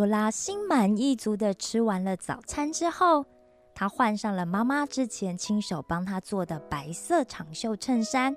罗拉心满意足的吃完了早餐之后，她换上了妈妈之前亲手帮她做的白色长袖衬衫，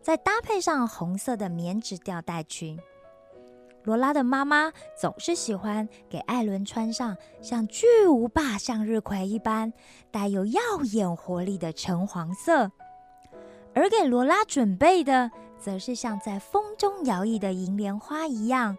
再搭配上红色的棉质吊带裙。罗拉的妈妈总是喜欢给艾伦穿上像巨无霸向日葵一般带有耀眼活力的橙黄色，而给罗拉准备的则是像在风中摇曳的银莲花一样。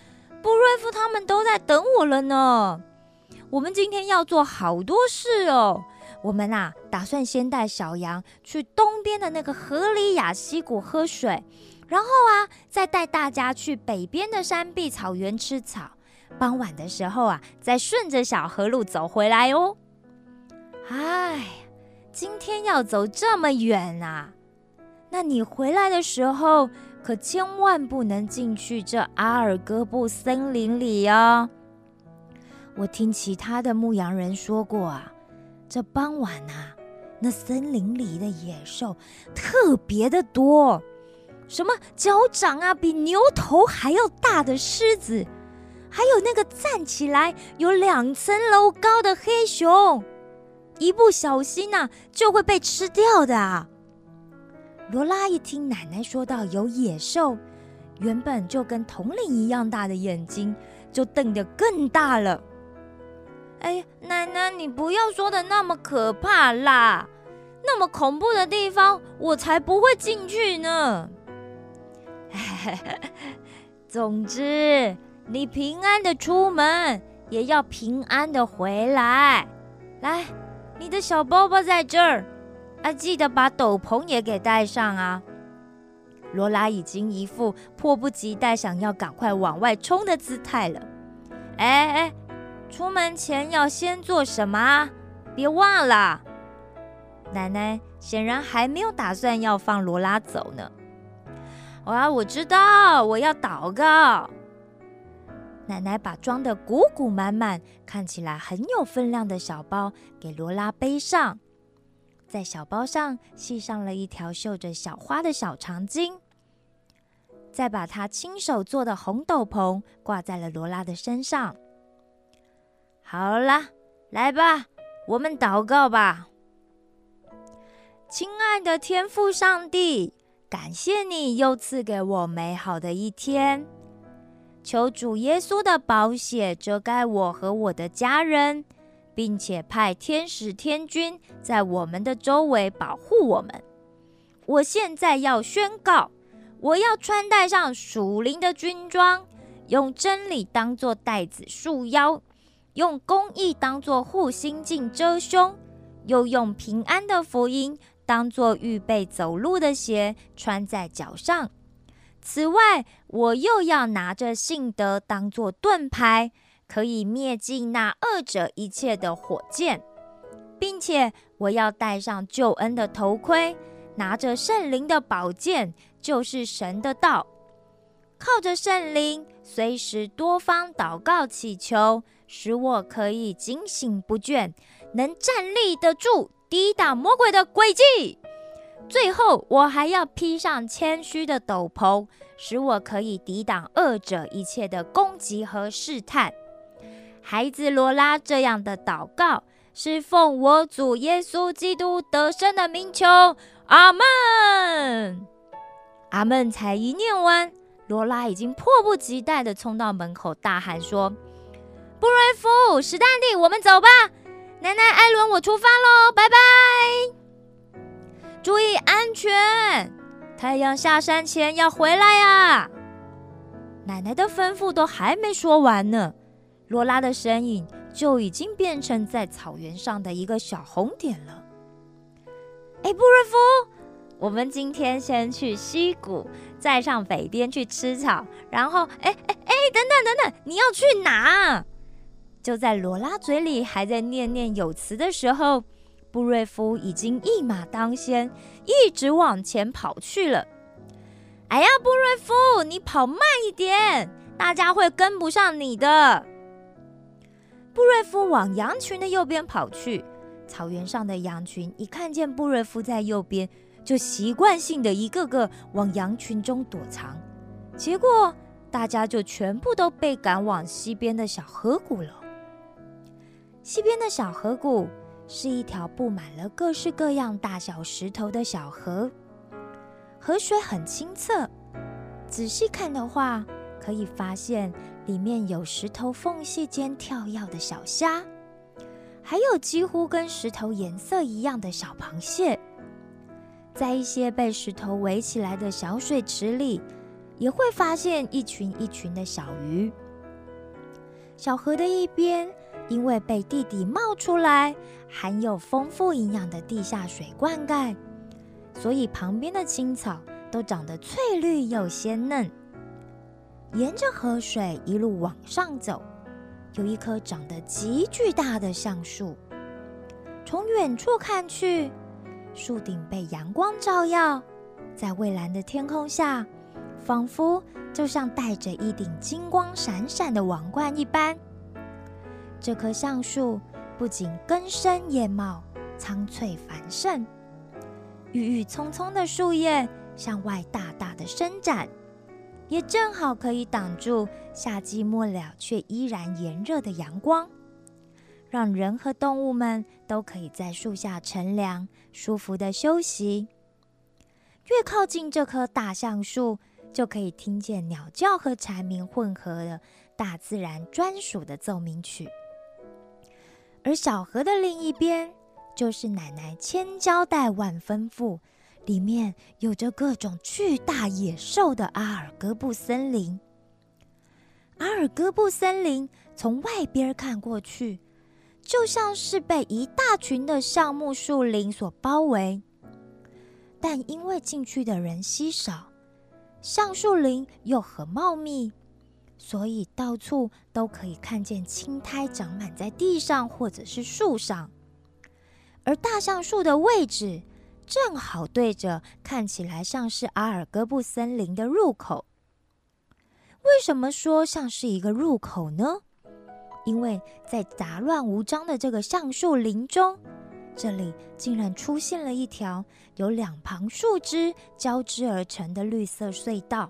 布瑞夫他们都在等我了呢。我们今天要做好多事哦。我们啊，打算先带小羊去东边的那个河里雅溪谷喝水，然后啊，再带大家去北边的山壁草原吃草。傍晚的时候啊，再顺着小河路走回来哦。”哎，今天要走这么远啊？那你回来的时候可千万不能进去这阿尔戈布森林里哦。我听其他的牧羊人说过啊，这傍晚啊，那森林里的野兽特别的多，什么脚掌啊比牛头还要大的狮子，还有那个站起来有两层楼高的黑熊。一不小心呐，就会被吃掉的啊。罗拉一听奶奶说到有野兽，原本就跟铜铃一样大的眼睛就瞪得更大了。哎，奶奶，你不要说的那么可怕啦！那么恐怖的地方，我才不会进去呢。总之，你平安的出门，也要平安的回来。来。你的小包包在这儿，啊，记得把斗篷也给带上啊！罗拉已经一副迫不及待想要赶快往外冲的姿态了。哎哎，出门前要先做什么？别忘了！奶奶显然还没有打算要放罗拉走呢。啊，我知道，我要祷告。奶奶把装的鼓鼓满满、看起来很有分量的小包给罗拉背上，在小包上系上了一条绣着小花的小长巾，再把她亲手做的红斗篷挂在了罗拉的身上。好了，来吧，我们祷告吧。亲爱的天父上帝，感谢你又赐给我美好的一天。求主耶稣的宝血遮盖我和我的家人，并且派天使天军在我们的周围保护我们。我现在要宣告，我要穿戴上属灵的军装，用真理当作带子束腰，用公义当作护心镜遮胸，又用平安的福音当作预备走路的鞋穿在脚上。此外，我又要拿着信德当做盾牌，可以灭尽那恶者一切的火箭，并且我要戴上救恩的头盔，拿着圣灵的宝剑，就是神的道，靠着圣灵，随时多方祷告祈求，使我可以警醒不倦，能站立得住，抵挡魔鬼的诡计。最后，我还要披上谦虚的斗篷，使我可以抵挡恶者一切的攻击和试探。孩子罗拉这样的祷告，是奉我主耶稣基督得胜的名求。阿门，阿门。才一念完，罗拉已经迫不及待地冲到门口，大喊说：“布瑞夫，史丹利，我们走吧！奶奶，艾伦，我出发喽，拜拜。”注意安全！太阳下山前要回来呀！奶奶的吩咐都还没说完呢，罗拉的身影就已经变成在草原上的一个小红点了。哎，布瑞夫，我们今天先去溪谷，再上北边去吃草，然后……哎哎哎，等等等等，你要去哪？就在罗拉嘴里还在念念有词的时候，布瑞夫已经一马当先，一直往前跑去了。哎呀，布瑞夫，你跑慢一点，大家会跟不上你的。布瑞夫往羊群的右边跑去，草原上的羊群一看见布瑞夫在右边，就习惯性的一个个往羊群中躲藏，结果大家就全部都被赶往西边的小河谷了。西边的小河谷是一条布满了各式各样大小石头的小河，河水很清澈。仔细看的话，可以发现里面有石头缝隙间跳跃的小虾，还有几乎跟石头颜色一样的小螃蟹。在一些被石头围起来的小水池里，也会发现一群一群的小鱼。小河的一边。因为被地底冒出来、含有丰富营养的地下水灌溉，所以旁边的青草都长得翠绿又鲜嫩。沿着河水一路往上走，有一棵长得极巨大的橡树。从远处看去，树顶被阳光照耀，在蔚蓝的天空下，仿佛就像戴着一顶金光闪闪的王冠一般。这棵橡树不仅根深叶茂、苍翠繁盛，郁郁葱葱的树叶向外大大的伸展，也正好可以挡住夏季末了却依然炎热的阳光，让人和动物们都可以在树下乘凉，舒服的休息。越靠近这棵大橡树，就可以听见鸟叫和蝉鸣混合的大自然专属的奏鸣曲。而小河的另一边，就是奶奶千交代万吩咐，里面有着各种巨大野兽的阿尔戈布森林。阿尔戈布森林从外边看过去，就像是被一大群的橡木树林所包围，但因为进去的人稀少，橡树林又很茂密。所以到处都可以看见青苔长满在地上或者是树上，而大橡树的位置正好对着看起来像是阿尔戈布森林的入口。为什么说像是一个入口呢？因为在杂乱无章的这个橡树林中，这里竟然出现了一条由两旁树枝交织而成的绿色隧道。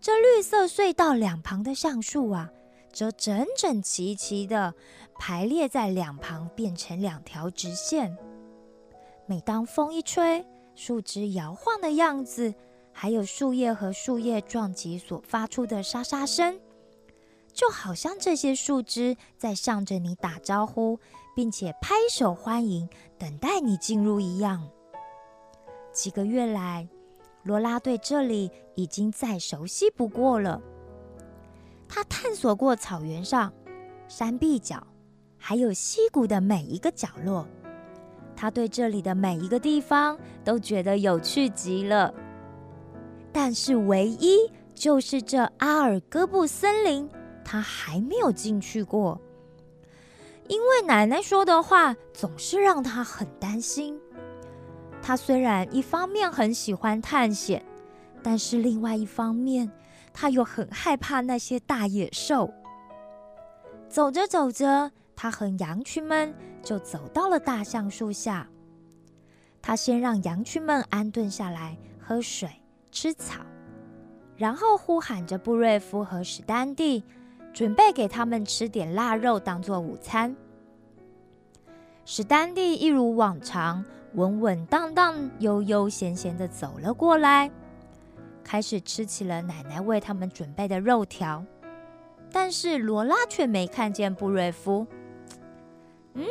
这绿色隧道两旁的橡树啊，则整整齐齐的排列在两旁，变成两条直线。每当风一吹，树枝摇晃的样子，还有树叶和树叶撞击所发出的沙沙声，就好像这些树枝在向着你打招呼，并且拍手欢迎，等待你进入一样。几个月来。罗拉对这里已经再熟悉不过了。他探索过草原上、山壁角，还有溪谷的每一个角落。他对这里的每一个地方都觉得有趣极了。但是，唯一就是这阿尔戈布森林，他还没有进去过。因为奶奶说的话总是让他很担心。他虽然一方面很喜欢探险，但是另外一方面，他又很害怕那些大野兽。走着走着，他和羊群们就走到了大橡树下。他先让羊群们安顿下来，喝水、吃草，然后呼喊着布瑞夫和史丹蒂，准备给他们吃点腊肉当做午餐。史丹蒂一如往常。稳稳当当、悠悠闲闲的走了过来，开始吃起了奶奶为他们准备的肉条。但是罗拉却没看见布瑞夫。嗯，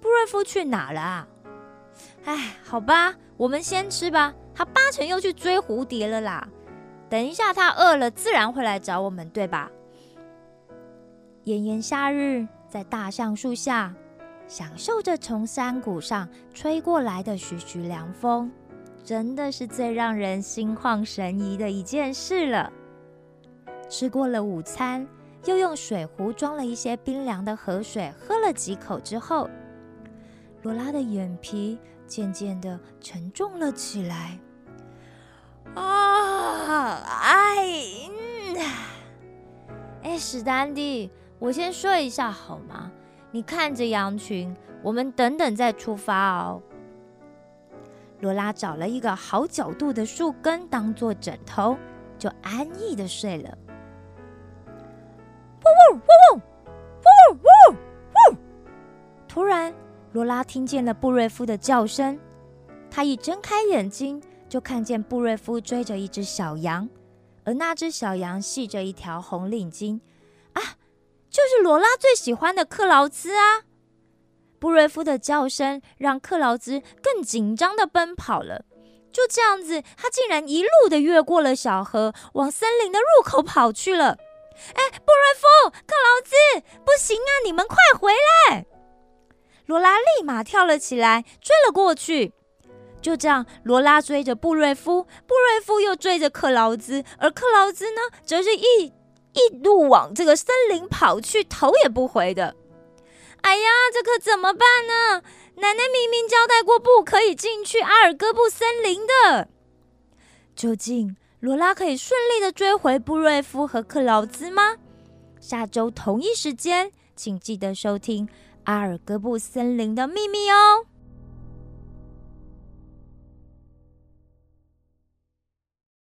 布瑞夫去哪了？哎，好吧，我们先吃吧。他八成又去追蝴蝶了啦。等一下，他饿了，自然会来找我们，对吧？炎炎夏日，在大橡树下。享受着从山谷上吹过来的徐徐凉风，真的是最让人心旷神怡的一件事了。吃过了午餐，又用水壶装了一些冰凉的河水，喝了几口之后，罗拉的眼皮渐渐的沉重了起来。啊，哎，哎，史丹蒂，我先睡一下好吗？你看着羊群，我们等等再出发哦。罗拉找了一个好角度的树根当做枕头，就安逸的睡了。呜呜呜呜呜！突然，罗拉听见了布瑞夫的叫声。他一睁开眼睛，就看见布瑞夫追着一只小羊，而那只小羊系着一条红领巾。啊，就是罗拉最喜欢的克劳兹啊！布瑞夫的叫声让克劳兹更紧张的奔跑了。就这样子，他竟然一路的越过了小河，往森林的入口跑去了。哎，布瑞夫，克劳兹，不行啊！你们快回来！罗拉立马跳了起来，追了过去。就这样，罗拉追着布瑞夫，布瑞夫又追着克劳兹，而克劳兹呢，则是一一路往这个森林跑去，头也不回的。哎呀，这可怎么办呢？奶奶明明交代过，不可以进去阿尔戈布森林的。究竟？罗拉可以顺利的追回布瑞夫和克劳兹吗？下周同一时间，请记得收听《阿尔戈布森林的秘密》哦。